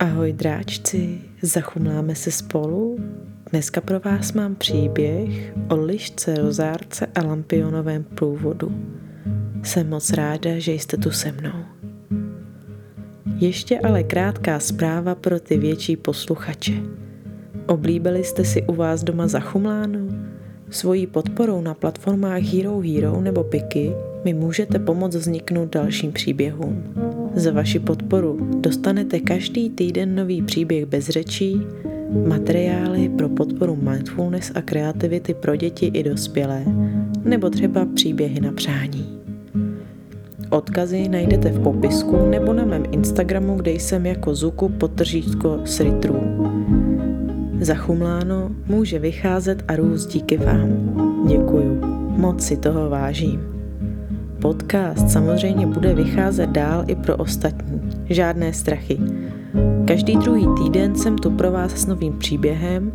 Ahoj dráčci, zachumláme se spolu? Dneska pro vás mám příběh o lišce, rozárce a lampionovém průvodu. Jsem moc ráda, že jste tu se mnou. Ještě ale krátká zpráva pro ty větší posluchače. Oblíbili jste si u vás doma zachumláno? Svojí podporou na platformách Hero Hero nebo Piky mi můžete pomoct vzniknout dalším příběhům. Za vaši podporu dostanete každý týden nový příběh bez řečí, materiály pro podporu mindfulness a kreativity pro děti i dospělé, nebo třeba příběhy na přání. Odkazy najdete v popisku nebo na mém Instagramu, kde jsem jako Zuku potržítko Sritru. Zachumláno může vycházet a růst díky vám. Děkuju. Moc si toho vážím. Podcast samozřejmě bude vycházet dál i pro ostatní. Žádné strachy. Každý druhý týden jsem tu pro vás s novým příběhem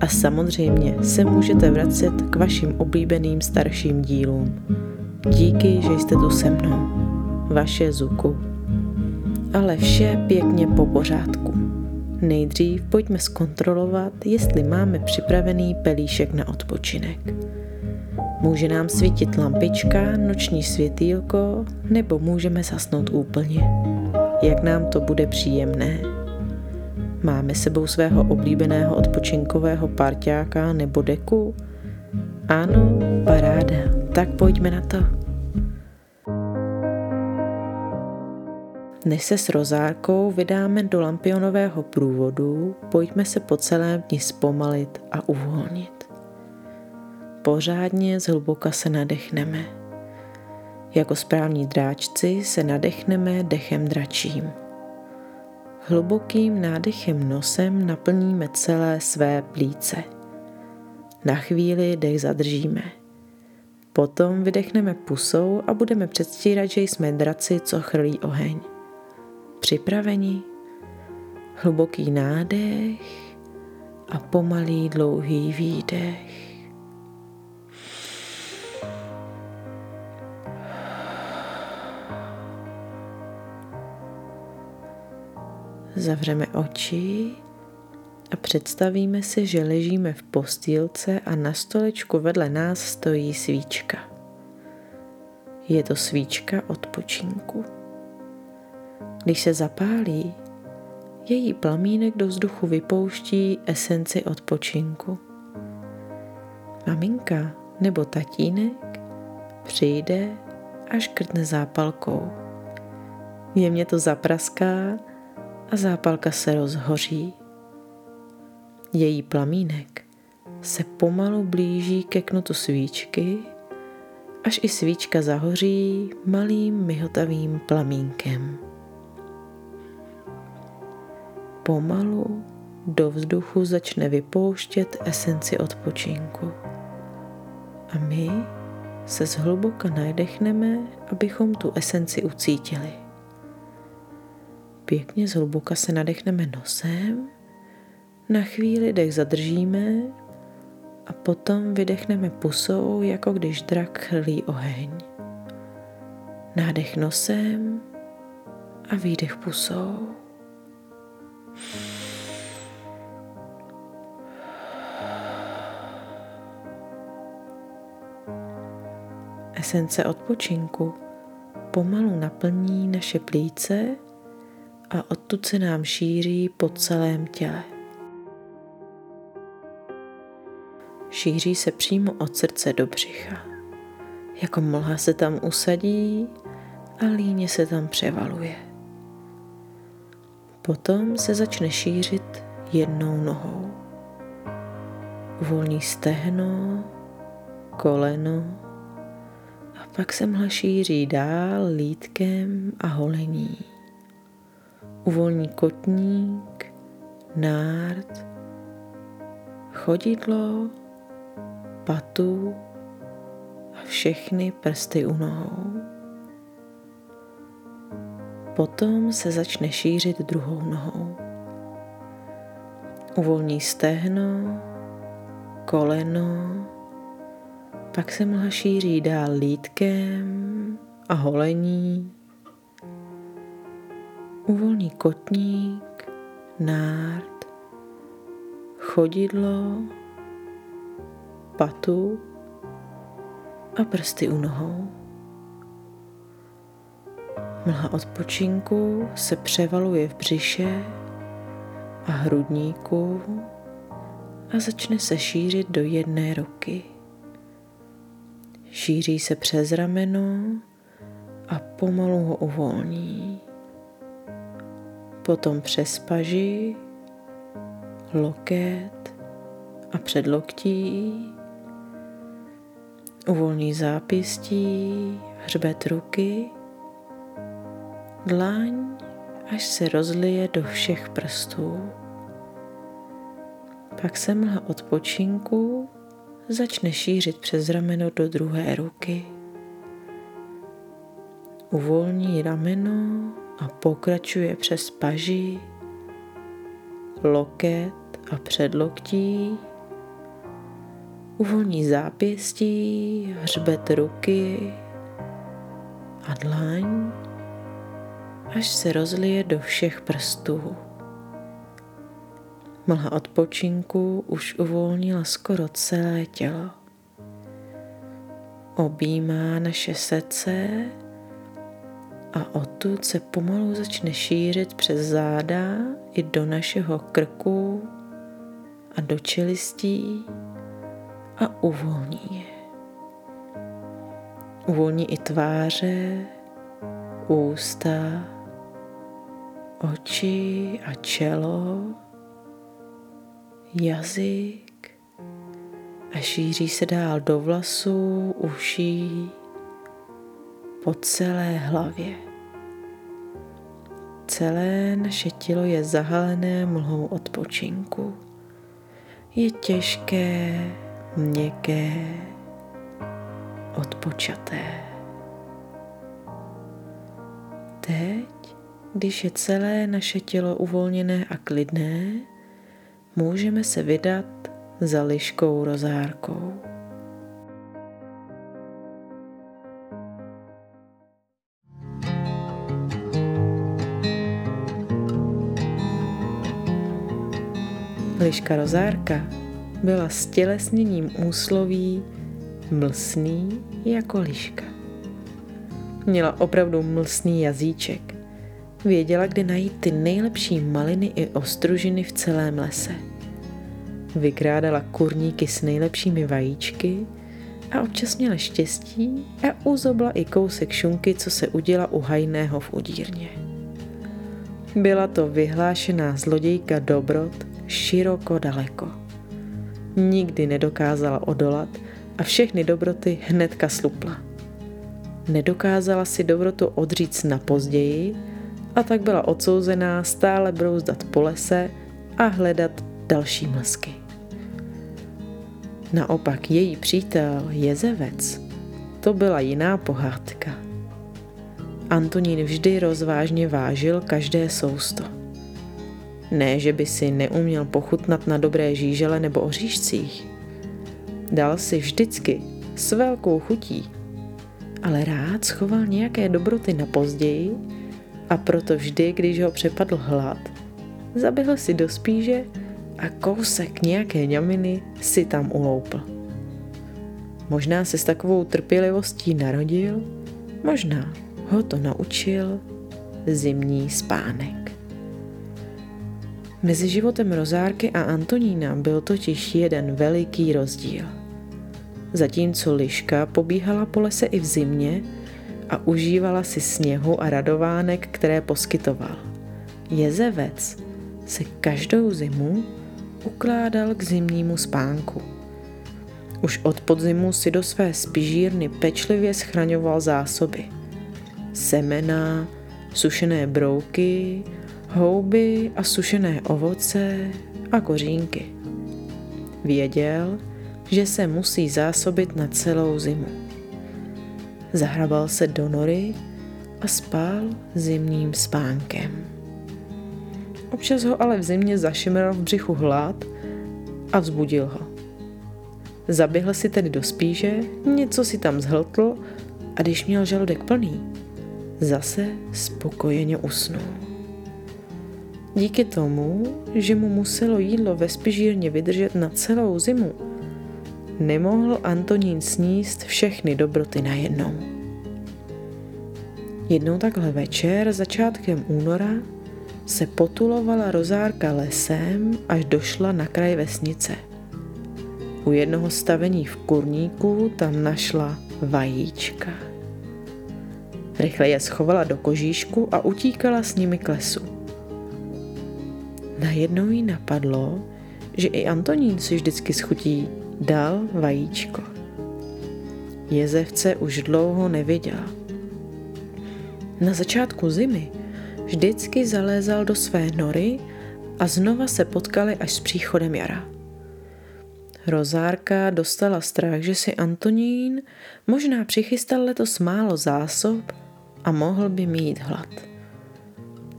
a samozřejmě se můžete vracet k vašim oblíbeným starším dílům. Díky, že jste tu se mnou. Vaše Zuku. Ale vše pěkně po pořádku. Nejdřív pojďme zkontrolovat, jestli máme připravený pelíšek na odpočinek. Může nám svítit lampička, noční světýlko, nebo můžeme zasnout úplně. Jak nám to bude příjemné. Máme sebou svého oblíbeného odpočinkového parťáka nebo deku? Ano, paráda. Tak pojďme na to. Než se s rozárkou vydáme do lampionového průvodu, pojďme se po celém dni zpomalit a uvolnit pořádně zhluboka se nadechneme. Jako správní dráčci se nadechneme dechem dračím. Hlubokým nádechem nosem naplníme celé své plíce. Na chvíli dech zadržíme. Potom vydechneme pusou a budeme předstírat, že jsme draci, co chrlí oheň. Připraveni? Hluboký nádech a pomalý dlouhý výdech. Zavřeme oči a představíme si, že ležíme v postýlce a na stolečku vedle nás stojí svíčka. Je to svíčka odpočinku. Když se zapálí, její plamínek do vzduchu vypouští esenci odpočinku. Maminka nebo tatínek přijde a škrtne zápalkou. Jemně to zapraská a zápalka se rozhoří. Její plamínek se pomalu blíží ke knutu svíčky, až i svíčka zahoří malým myhotavým plamínkem. Pomalu do vzduchu začne vypouštět esenci odpočinku. A my se zhluboka nadechneme, abychom tu esenci ucítili. Pěkně zhluboka se nadechneme nosem, na chvíli dech zadržíme a potom vydechneme pusou, jako když drak chrlí oheň. Nádech nosem a výdech pusou. Esence odpočinku pomalu naplní naše plíce a odtud se nám šíří po celém těle. Šíří se přímo od srdce do břicha. Jako mlha se tam usadí a líně se tam převaluje. Potom se začne šířit jednou nohou. Uvolní stehno, koleno a pak se mlha šíří dál lítkem a holení uvolní kotník, nárt, chodidlo, patu a všechny prsty u nohou. Potom se začne šířit druhou nohou. Uvolní stehno, koleno, pak se mlha šíří dál lítkem a holení, uvolní kotník, nárt, chodidlo, patu a prsty u nohou. Mlha odpočinku se převaluje v břiše a hrudníku a začne se šířit do jedné ruky. Šíří se přes rameno a pomalu ho uvolní. Potom přes paži, loket a předloktí. Uvolní zápěstí, hřbet ruky, dlaň, až se rozlije do všech prstů. Pak se mlha odpočinku začne šířit přes rameno do druhé ruky. Uvolní rameno a pokračuje přes paži, loket a předloktí. Uvolní zápěstí, hřbet ruky a dlaň, až se rozlije do všech prstů. Mlha odpočinku už uvolnila skoro celé tělo. Objímá naše srdce a odtud se pomalu začne šířit přes záda i do našeho krku a do čelistí a uvolní je. Uvolní i tváře, ústa, oči a čelo jazyk a šíří se dál do vlasů, uší, po celé hlavě. Celé naše tělo je zahalené mlhou odpočinku. Je těžké, měkké, odpočaté. Teď, když je celé naše tělo uvolněné a klidné, můžeme se vydat za liškou rozárkou. Liška rozárka byla stělesněním úsloví mlsný jako liška. Měla opravdu mlsný jazyček Věděla, kde najít ty nejlepší maliny i ostružiny v celém lese. Vykrádala kurníky s nejlepšími vajíčky a občas měla štěstí a uzobla i kousek šunky, co se uděla u hajného v udírně. Byla to vyhlášená zlodějka dobrot široko daleko. Nikdy nedokázala odolat a všechny dobroty hnedka slupla. Nedokázala si dobrotu odříct na později, a tak byla odsouzená stále brouzdat po lese a hledat další mlsky. Naopak její přítel Jezevec, to byla jiná pohádka. Antonín vždy rozvážně vážil každé sousto. Ne, že by si neuměl pochutnat na dobré žížele nebo oříšcích. Dal si vždycky s velkou chutí, ale rád schoval nějaké dobroty na později, a proto vždy, když ho přepadl hlad, zaběhl si do spíže a kousek nějaké ňaminy si tam uloupl. Možná se s takovou trpělivostí narodil, možná ho to naučil zimní spánek. Mezi životem Rozárky a Antonína byl totiž jeden veliký rozdíl. Zatímco Liška pobíhala po lese i v zimě, a užívala si sněhu a radovánek, které poskytoval. Jezevec se každou zimu ukládal k zimnímu spánku. Už od podzimu si do své spižírny pečlivě schraňoval zásoby. Semena, sušené brouky, houby a sušené ovoce a kořínky. Věděl, že se musí zásobit na celou zimu. Zahrabal se do nory a spál zimním spánkem. Občas ho ale v zimě zašimral v břichu hlad a vzbudil ho. Zaběhl si tedy do spíže, něco si tam zhltl a když měl žaludek plný, zase spokojeně usnul. Díky tomu, že mu muselo jídlo ve spižírně vydržet na celou zimu, nemohl Antonín sníst všechny dobroty najednou. Jednou takhle večer, začátkem února, se potulovala rozárka lesem, až došla na kraj vesnice. U jednoho stavení v kurníku tam našla vajíčka. Rychle je schovala do kožíšku a utíkala s nimi k lesu. Najednou jí napadlo, že i Antonín si vždycky schutí dal vajíčko. Jezevce už dlouho neviděla. Na začátku zimy vždycky zalézal do své nory a znova se potkali až s příchodem jara. Rozárka dostala strach, že si Antonín možná přichystal letos málo zásob a mohl by mít hlad.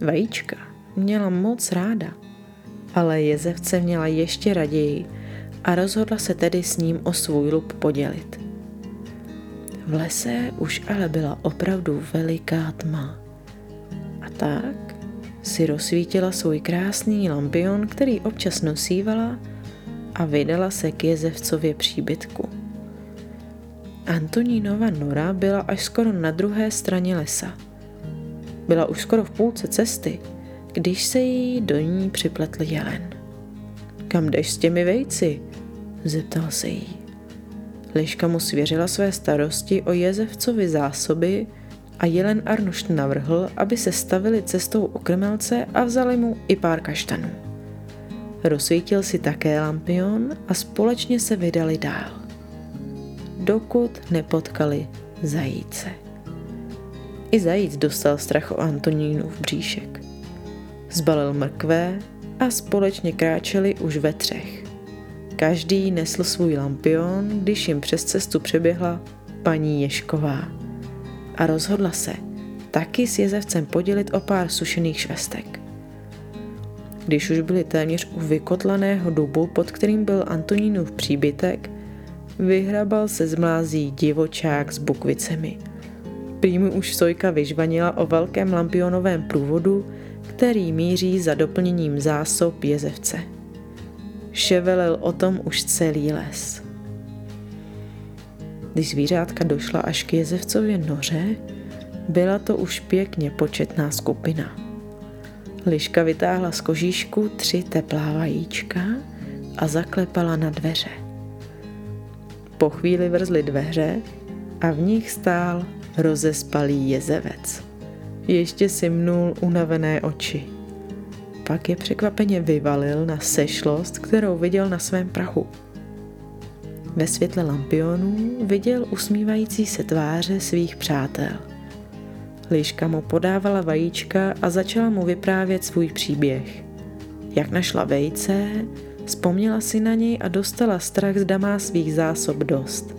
Vajíčka měla moc ráda, ale jezevce měla ještě raději a rozhodla se tedy s ním o svůj lup podělit. V lese už ale byla opravdu veliká tma. A tak si rozsvítila svůj krásný lampion, který občas nosívala a vydala se k jezevcově příbytku. Antonínova nora byla až skoro na druhé straně lesa. Byla už skoro v půlce cesty, když se jí do ní připletl jelen. Kam jdeš s těmi vejci? zeptal se jí. Liška mu svěřila své starosti o jezevcovi zásoby a jelen Arnušt navrhl, aby se stavili cestou u krmelce a vzali mu i pár kaštanů. Rozsvítil si také lampion a společně se vydali dál. Dokud nepotkali zajíce. I zajíc dostal strach o Antonínu v bříšek. Zbalil mrkvé a společně kráčeli už ve třech. Každý nesl svůj lampion, když jim přes cestu přeběhla paní Ješková. A rozhodla se taky s jezevcem podělit o pár sušených švestek. Když už byli téměř u vykotlaného dubu, pod kterým byl Antonínův příbytek, vyhrabal se z mlází divočák s bukvicemi. Prý už Sojka vyžvanila o velkém lampionovém průvodu, který míří za doplněním zásob jezevce ševelil o tom už celý les. Když zvířátka došla až k Jezevcově noře, byla to už pěkně početná skupina. Liška vytáhla z kožíšku tři teplá vajíčka a zaklepala na dveře. Po chvíli vrzly dveře a v nich stál rozespalý jezevec. Ještě si mnul unavené oči. Pak je překvapeně vyvalil na sešlost, kterou viděl na svém prahu. Ve světle lampionů viděl usmívající se tváře svých přátel. Liška mu podávala vajíčka a začala mu vyprávět svůj příběh. Jak našla vejce, vzpomněla si na něj a dostala strach, zda má svých zásob dost.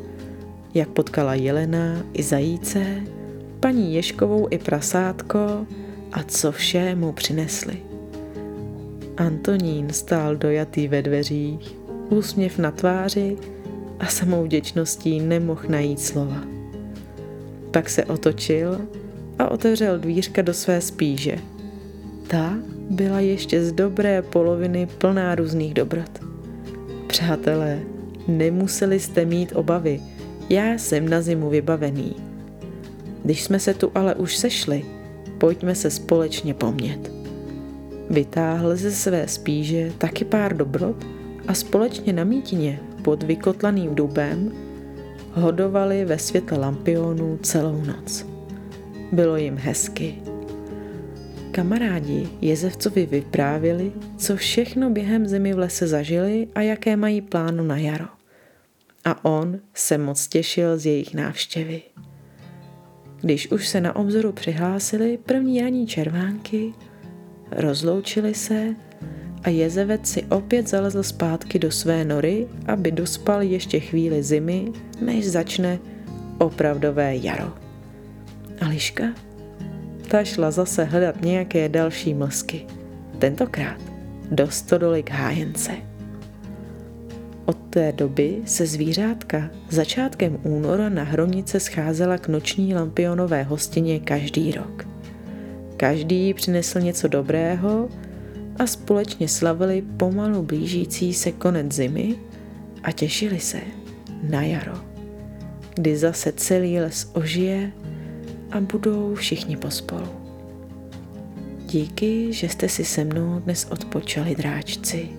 Jak potkala jelena i zajíce, paní Ješkovou i prasátko a co vše mu přinesli. Antonín stál dojatý ve dveřích, úsměv na tváři a samou vděčností nemohl najít slova. Pak se otočil a otevřel dvířka do své spíže. Ta byla ještě z dobré poloviny plná různých dobrot. Přátelé, nemuseli jste mít obavy, já jsem na zimu vybavený. Když jsme se tu ale už sešli, pojďme se společně pomět. Vytáhl ze své spíže taky pár dobrot a společně na mítině pod vykotlaným dubem hodovali ve světle lampionů celou noc. Bylo jim hezky. Kamarádi Jezevcovi vyprávěli, co všechno během zimy v lese zažili a jaké mají plánu na jaro. A on se moc těšil z jejich návštěvy. Když už se na obzoru přihlásili první ranní červánky, Rozloučili se a jezevec si opět zalezl zpátky do své nory, aby dospal ještě chvíli zimy, než začne opravdové jaro. Ališka? Ta šla zase hledat nějaké další mlsky. Tentokrát do hájence. Od té doby se zvířátka začátkem února na hromnice scházela k noční lampionové hostině každý rok. Každý přinesl něco dobrého a společně slavili pomalu blížící se konec zimy a těšili se na jaro, kdy zase celý les ožije a budou všichni pospolu. Díky, že jste si se mnou dnes odpočali, dráčci.